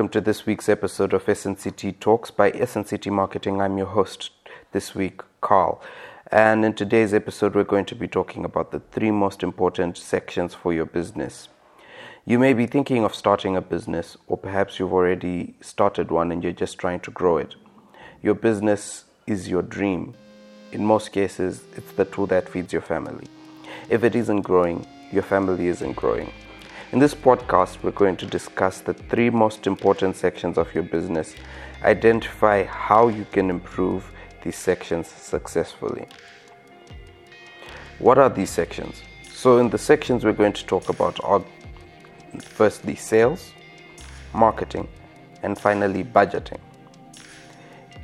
welcome to this week's episode of SNCT Talks by SNCT Marketing. I'm your host this week, Carl. And in today's episode, we're going to be talking about the three most important sections for your business. You may be thinking of starting a business, or perhaps you've already started one and you're just trying to grow it. Your business is your dream. In most cases, it's the tool that feeds your family. If it isn't growing, your family isn't growing. In this podcast, we're going to discuss the three most important sections of your business, identify how you can improve these sections successfully. What are these sections? So, in the sections we're going to talk about are firstly sales, marketing, and finally budgeting.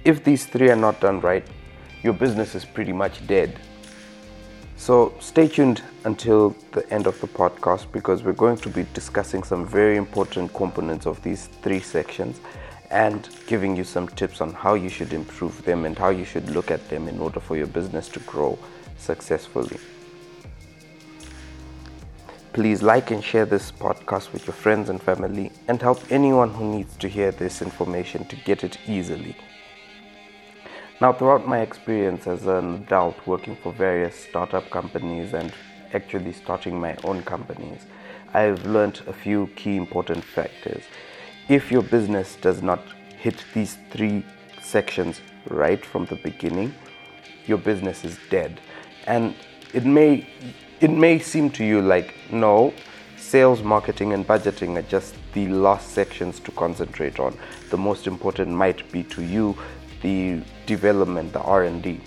If these three are not done right, your business is pretty much dead so stay tuned until the end of the podcast because we're going to be discussing some very important components of these three sections and giving you some tips on how you should improve them and how you should look at them in order for your business to grow successfully. Please like and share this podcast with your friends and family and help anyone who needs to hear this information to get it easily. Now, throughout my experience as an adult working for various startup companies and actually starting my own companies, I've learned a few key important factors. If your business does not hit these three sections right from the beginning, your business is dead. And it may it may seem to you like no, sales, marketing and budgeting are just the last sections to concentrate on. The most important might be to you the development, the R&D.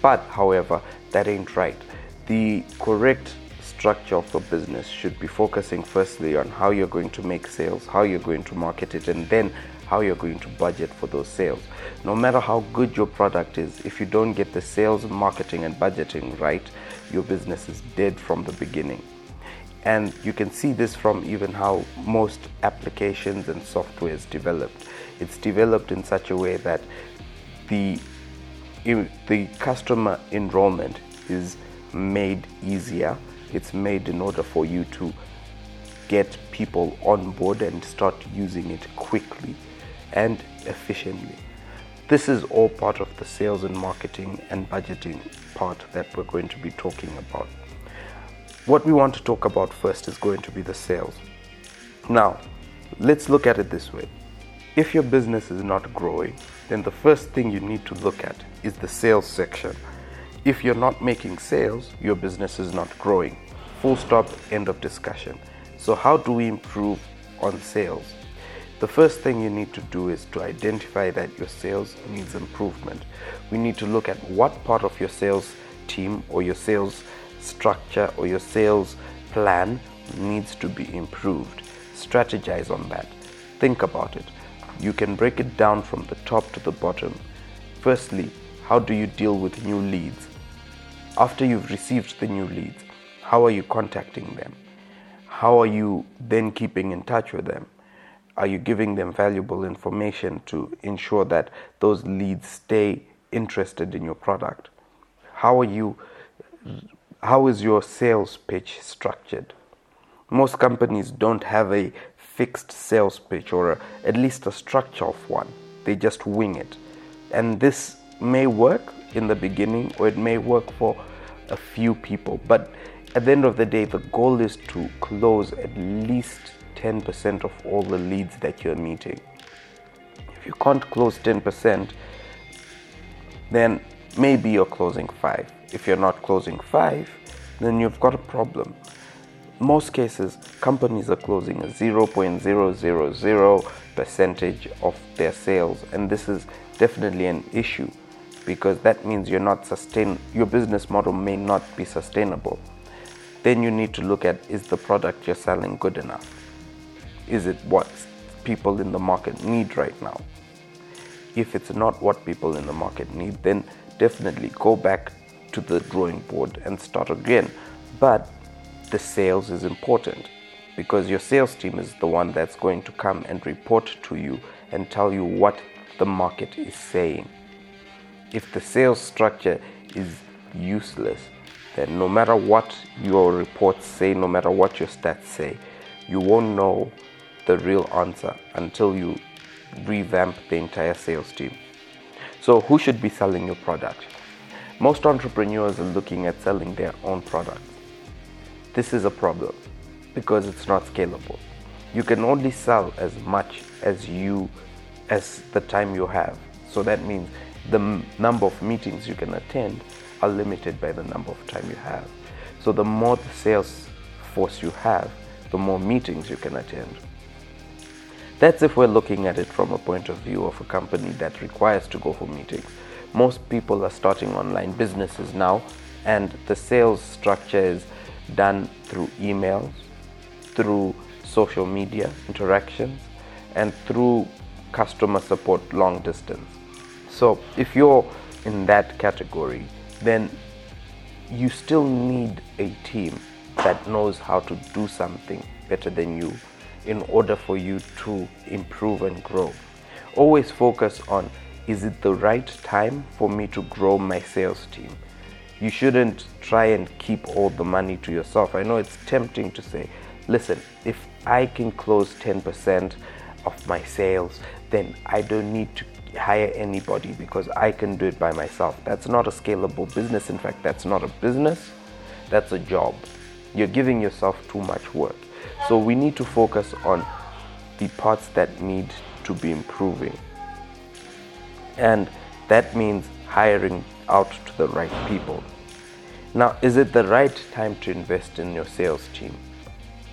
But however, that ain't right. The correct structure of a business should be focusing firstly on how you're going to make sales, how you're going to market it, and then how you're going to budget for those sales. No matter how good your product is, if you don't get the sales, marketing, and budgeting right, your business is dead from the beginning. And you can see this from even how most applications and software is developed. It's developed in such a way that the the customer enrollment is made easier. It's made in order for you to get people on board and start using it quickly and efficiently. This is all part of the sales and marketing and budgeting part that we're going to be talking about. What we want to talk about first is going to be the sales. Now, let's look at it this way. If your business is not growing, then the first thing you need to look at is the sales section. If you're not making sales, your business is not growing. Full stop, end of discussion. So, how do we improve on sales? The first thing you need to do is to identify that your sales needs improvement. We need to look at what part of your sales team or your sales structure or your sales plan needs to be improved. Strategize on that. Think about it. You can break it down from the top to the bottom. Firstly, how do you deal with new leads? After you've received the new leads, how are you contacting them? How are you then keeping in touch with them? Are you giving them valuable information to ensure that those leads stay interested in your product? How are you how is your sales pitch structured? Most companies don't have a fixed sales pitch or at least a structure of one. They just wing it. And this may work in the beginning or it may work for a few people. But at the end of the day, the goal is to close at least 10% of all the leads that you're meeting. If you can't close 10%, then maybe you're closing 5. If you're not closing 5, then you've got a problem most cases, companies are closing a 0.000 percentage of their sales, and this is definitely an issue because that means you're not sustain your business model may not be sustainable. Then you need to look at is the product you're selling good enough? Is it what people in the market need right now? If it's not what people in the market need, then definitely go back to the drawing board and start again. But the sales is important because your sales team is the one that's going to come and report to you and tell you what the market is saying. If the sales structure is useless, then no matter what your reports say, no matter what your stats say, you won't know the real answer until you revamp the entire sales team. So, who should be selling your product? Most entrepreneurs are looking at selling their own products. This is a problem because it's not scalable. You can only sell as much as you as the time you have. So that means the m- number of meetings you can attend are limited by the number of time you have. So the more the sales force you have, the more meetings you can attend. That's if we're looking at it from a point of view of a company that requires to go for meetings. Most people are starting online businesses now, and the sales structure is done through emails, through social media interactions, and through customer support long distance. So, if you're in that category, then you still need a team that knows how to do something better than you in order for you to improve and grow. Always focus on is it the right time for me to grow my sales team? You shouldn't try and keep all the money to yourself. I know it's tempting to say, listen, if I can close 10% of my sales, then I don't need to hire anybody because I can do it by myself. That's not a scalable business. In fact, that's not a business, that's a job. You're giving yourself too much work. So we need to focus on the parts that need to be improving. And that means hiring out to the right people. Now, is it the right time to invest in your sales team?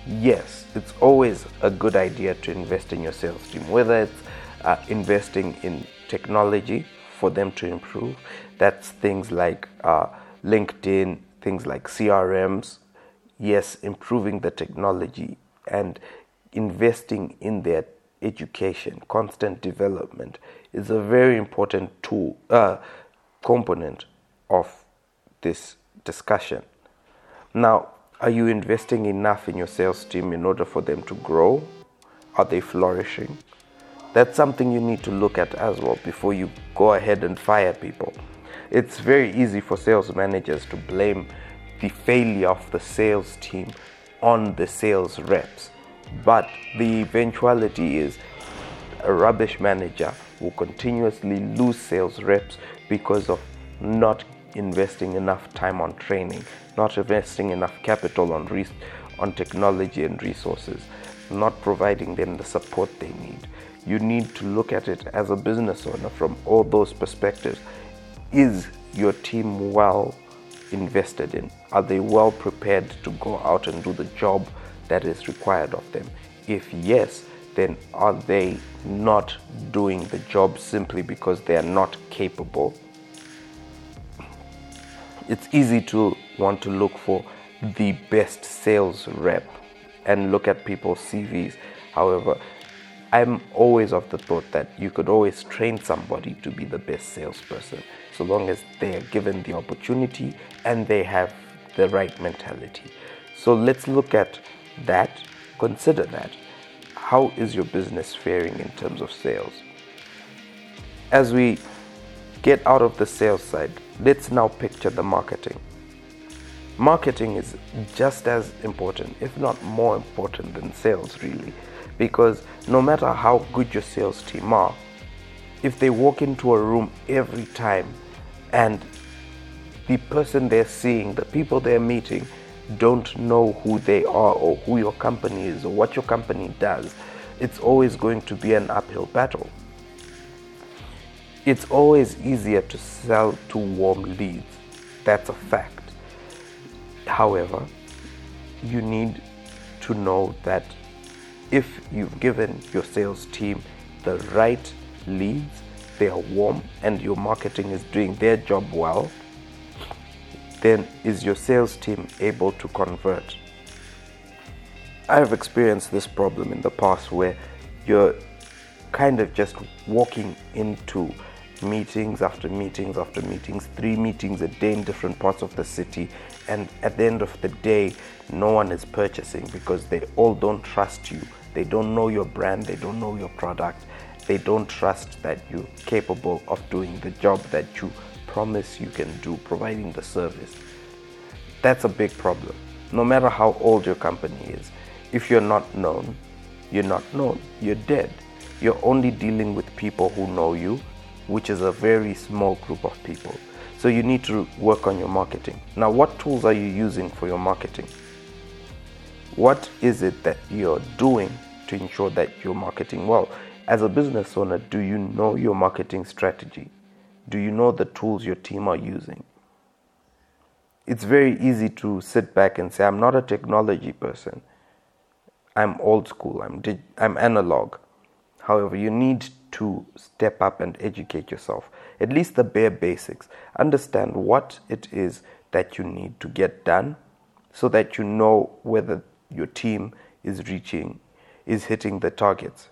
Yes, it's always a good idea to invest in your sales team, whether it's uh, investing in technology for them to improve. That's things like uh, LinkedIn, things like CRMs. Yes, improving the technology and investing in their education, constant development is a very important tool, uh, component of this discussion. Now, are you investing enough in your sales team in order for them to grow? Are they flourishing? That's something you need to look at as well before you go ahead and fire people. It's very easy for sales managers to blame the failure of the sales team on the sales reps. But the eventuality is a rubbish manager will continuously lose sales reps because of not investing enough time on training, not investing enough capital on res- on technology and resources, not providing them the support they need. You need to look at it as a business owner from all those perspectives. Is your team well invested in? Are they well prepared to go out and do the job that is required of them? If yes, then are they not doing the job simply because they are not capable? It's easy to want to look for the best sales rep and look at people's CVs. However, I'm always of the thought that you could always train somebody to be the best salesperson so long as they are given the opportunity and they have the right mentality. So let's look at that, consider that. How is your business faring in terms of sales? As we get out of the sales side, let's now picture the marketing. Marketing is just as important, if not more important than sales, really, because no matter how good your sales team are, if they walk into a room every time and the person they're seeing, the people they're meeting, don't know who they are or who your company is or what your company does, it's always going to be an uphill battle. It's always easier to sell to warm leads. That's a fact. However, you need to know that if you've given your sales team the right leads, they are warm, and your marketing is doing their job well, then is your sales team able to convert? I've experienced this problem in the past where you're kind of just walking into meetings after meetings after meetings, three meetings a day in different parts of the city, and at the end of the day, no one is purchasing because they all don't trust you. They don't know your brand, they don't know your product, they don't trust that you're capable of doing the job that you promise you can do, providing the service. That's a big problem. No matter how old your company is, if you're not known, you're not known, you're dead. You're only dealing with people who know you, which is a very small group of people. So you need to work on your marketing. Now, what tools are you using for your marketing? What is it that you're doing to ensure that you're marketing well? As a business owner, do you know your marketing strategy? Do you know the tools your team are using? It's very easy to sit back and say, I'm not a technology person. I'm old school. I'm, dig- I'm analog. However, you need to step up and educate yourself. At least the bare basics. Understand what it is that you need to get done so that you know whether your team is reaching, is hitting the targets.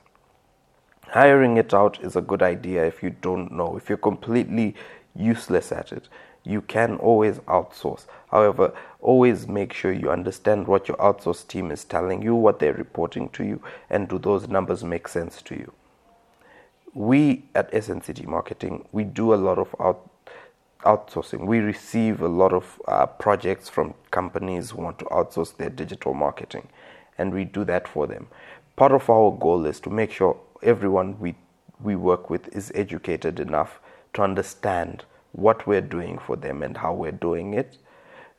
Hiring it out is a good idea if you don't know, if you're completely useless at it. You can always outsource. However, always make sure you understand what your outsource team is telling you, what they're reporting to you, and do those numbers make sense to you. We at SNCT Marketing, we do a lot of out, outsourcing. We receive a lot of uh, projects from companies who want to outsource their digital marketing, and we do that for them. Part of our goal is to make sure everyone we we work with is educated enough to understand what we're doing for them and how we're doing it.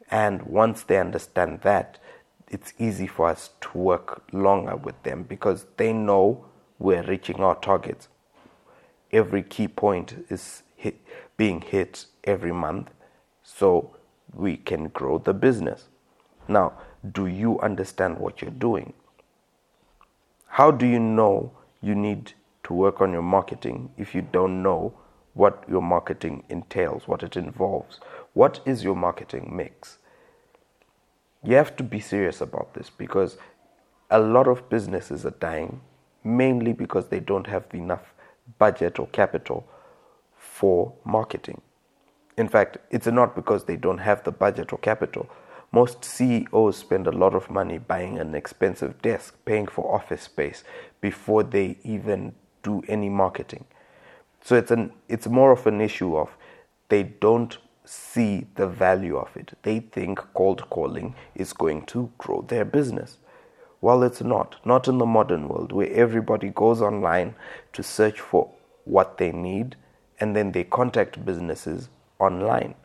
And once they understand that, it's easy for us to work longer with them because they know we're reaching our targets. Every key point is hit, being hit every month so we can grow the business. Now, do you understand what you're doing? How do you know you need to work on your marketing if you don't know what your marketing entails, what it involves? What is your marketing mix? You have to be serious about this because a lot of businesses are dying mainly because they don't have enough budget or capital for marketing. In fact, it's not because they don't have the budget or capital. Most CEOs spend a lot of money buying an expensive desk, paying for office space before they even do any marketing. So it's an it's more of an issue of they don't see the value of it. They think cold calling is going to grow their business. Well, it's not. Not in the modern world where everybody goes online to search for what they need and then they contact businesses online.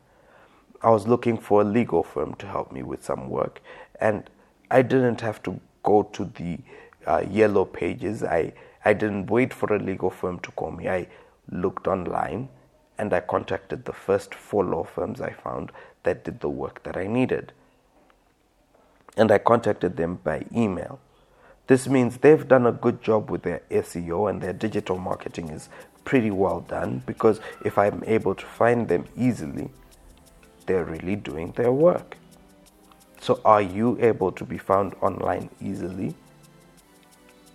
I was looking for a legal firm to help me with some work, and I didn't have to go to the uh, yellow pages. I, I didn't wait for a legal firm to call me. I looked online and I contacted the first four law firms I found that did the work that I needed. And I contacted them by email. This means they've done a good job with their SEO and their digital marketing is pretty well done because if I'm able to find them easily, they're really doing their work. So, are you able to be found online easily?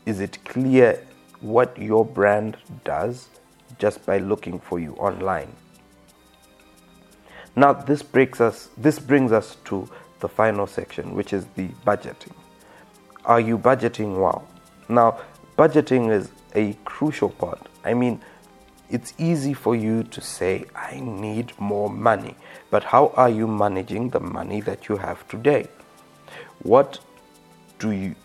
Is it clear what your brand does just by looking for you online? Now, this brings us this brings us to the final section, which is the budgeting. Are you budgeting well? Now, budgeting is a crucial part. I mean, it's easy for you to say, I need more money. But how are you managing the money that you have today? What do you.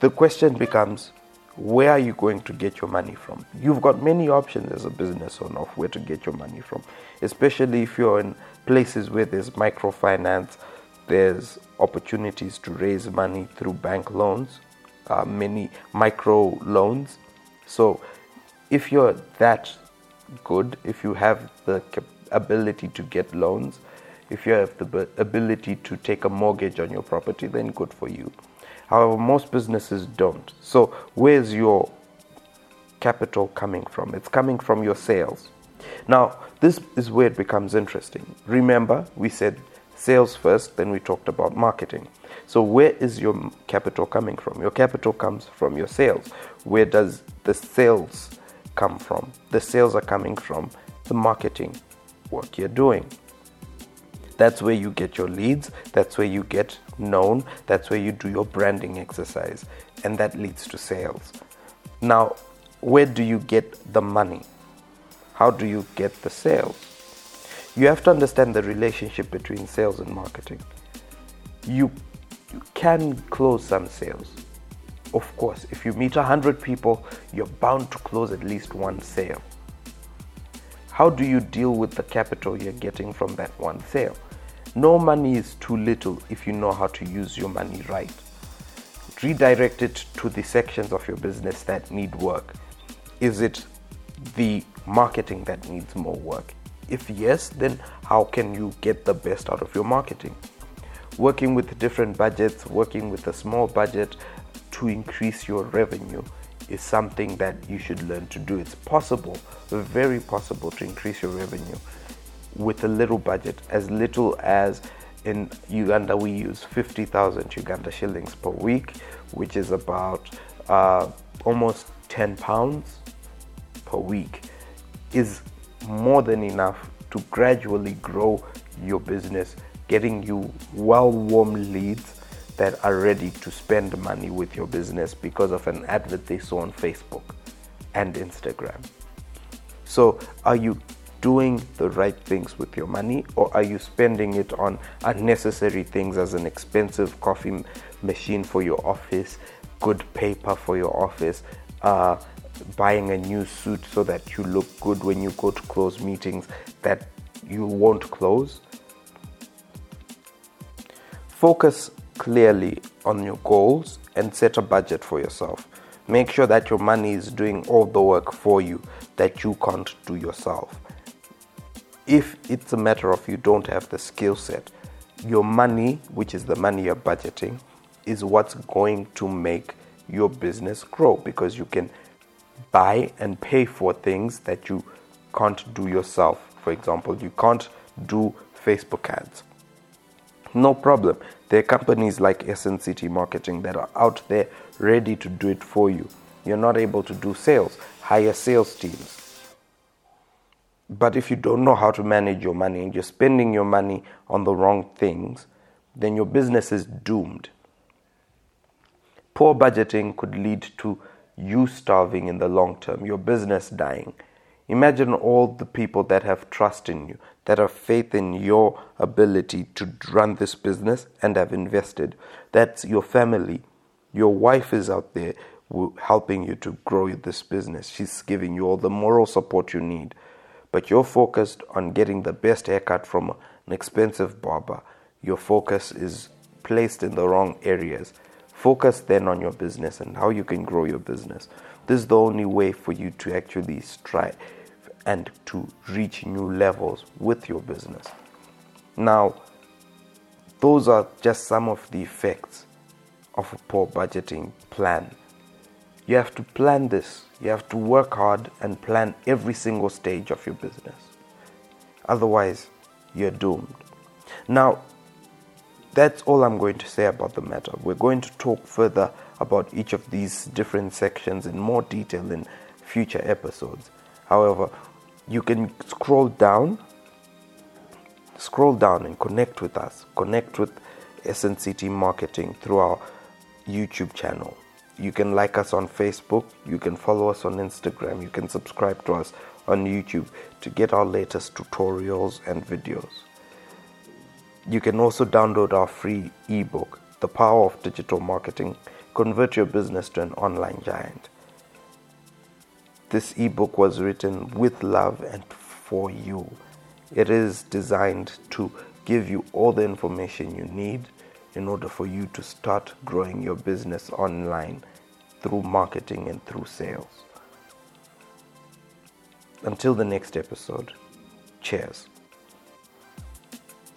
The question becomes, where are you going to get your money from? You've got many options as a business owner of where to get your money from, especially if you're in places where there's microfinance, there's opportunities to raise money through bank loans, uh, many micro loans. So, if you're that good if you have the ability to get loans. If you have the ability to take a mortgage on your property, then good for you. However, most businesses don't. So, where's your capital coming from? It's coming from your sales. Now, this is where it becomes interesting. Remember, we said sales first, then we talked about marketing. So, where is your capital coming from? Your capital comes from your sales. Where does the sales come from. The sales are coming from the marketing work you're doing. That's where you get your leads, that's where you get known, that's where you do your branding exercise, and that leads to sales. Now, where do you get the money? How do you get the sales? You have to understand the relationship between sales and marketing. You, you can close some sales, Of course, if you meet 100 people, you're bound to close at least one sale. How do you deal with the capital you're getting from that one sale? No money is too little if you know how to use your money right. Redirect it to the sections of your business that need work. Is it the marketing that needs more work? If yes, then how can you get the best out of your marketing? Working with different budgets, working with a small budget to increase your revenue is something that you should learn to do. It's possible, very possible to increase your revenue with a little budget, as little as in Uganda we use 50,000 Uganda shillings per week, which is about uh, almost 10 pounds per week, is more than enough to gradually grow your business, getting you well warm leads that are ready to spend money with your business because of an advert they saw on Facebook and Instagram. So, are you doing the right things with your money or are you spending it on unnecessary things as an expensive coffee machine for your office, good paper for your office, uh, buying a new suit so that you look good when you go to close meetings that you won't close? Focus clearly on your goals and set a budget for yourself. Make sure that your money is doing all the work for you that you can't do yourself. If it's a matter of you don't have the skill set, your money, which is the money you're budgeting, is what's going to make your business grow because you can buy and pay for things that you can't do yourself. For example, you can't do Facebook ads. No problem. There are companies like SNCT Marketing that are out there ready to do it for you. You're not able to do sales, hire sales teams. But if you don't know how to manage your money and you're spending your money on the wrong things, then your business is doomed. Poor budgeting could lead to you starving in the long term, your business dying. Imagine all the people that have trust in you, that have faith in your ability to run this business and have invested. That's your family. Your wife is out there helping you to grow this business. She's giving you all the moral support you need. But you're focused on getting the best haircut from an expensive barber. Your focus is placed in the wrong areas. Focus then on your business and how you can grow your business. This is the only way for you to actually strive and to reach new levels with your business. Now, those are just some of the effects of a poor budgeting plan. You have to plan this, you have to work hard and plan every single stage of your business. Otherwise, you're doomed. Now, that's all I'm going to say about the matter. We're going to talk further about each of these different sections in more detail in future episodes. However, you can scroll down scroll down and connect with us. Connect with SNCT marketing through our YouTube channel. You can like us on Facebook. You can follow us on Instagram. You can subscribe to us on YouTube to get our latest tutorials and videos you can also download our free ebook the power of digital marketing convert your business to an online giant this ebook was written with love and for you. It is designed to give you all the information you need in order for you to start growing your business online through marketing and through sales. Until the next episode, cheers.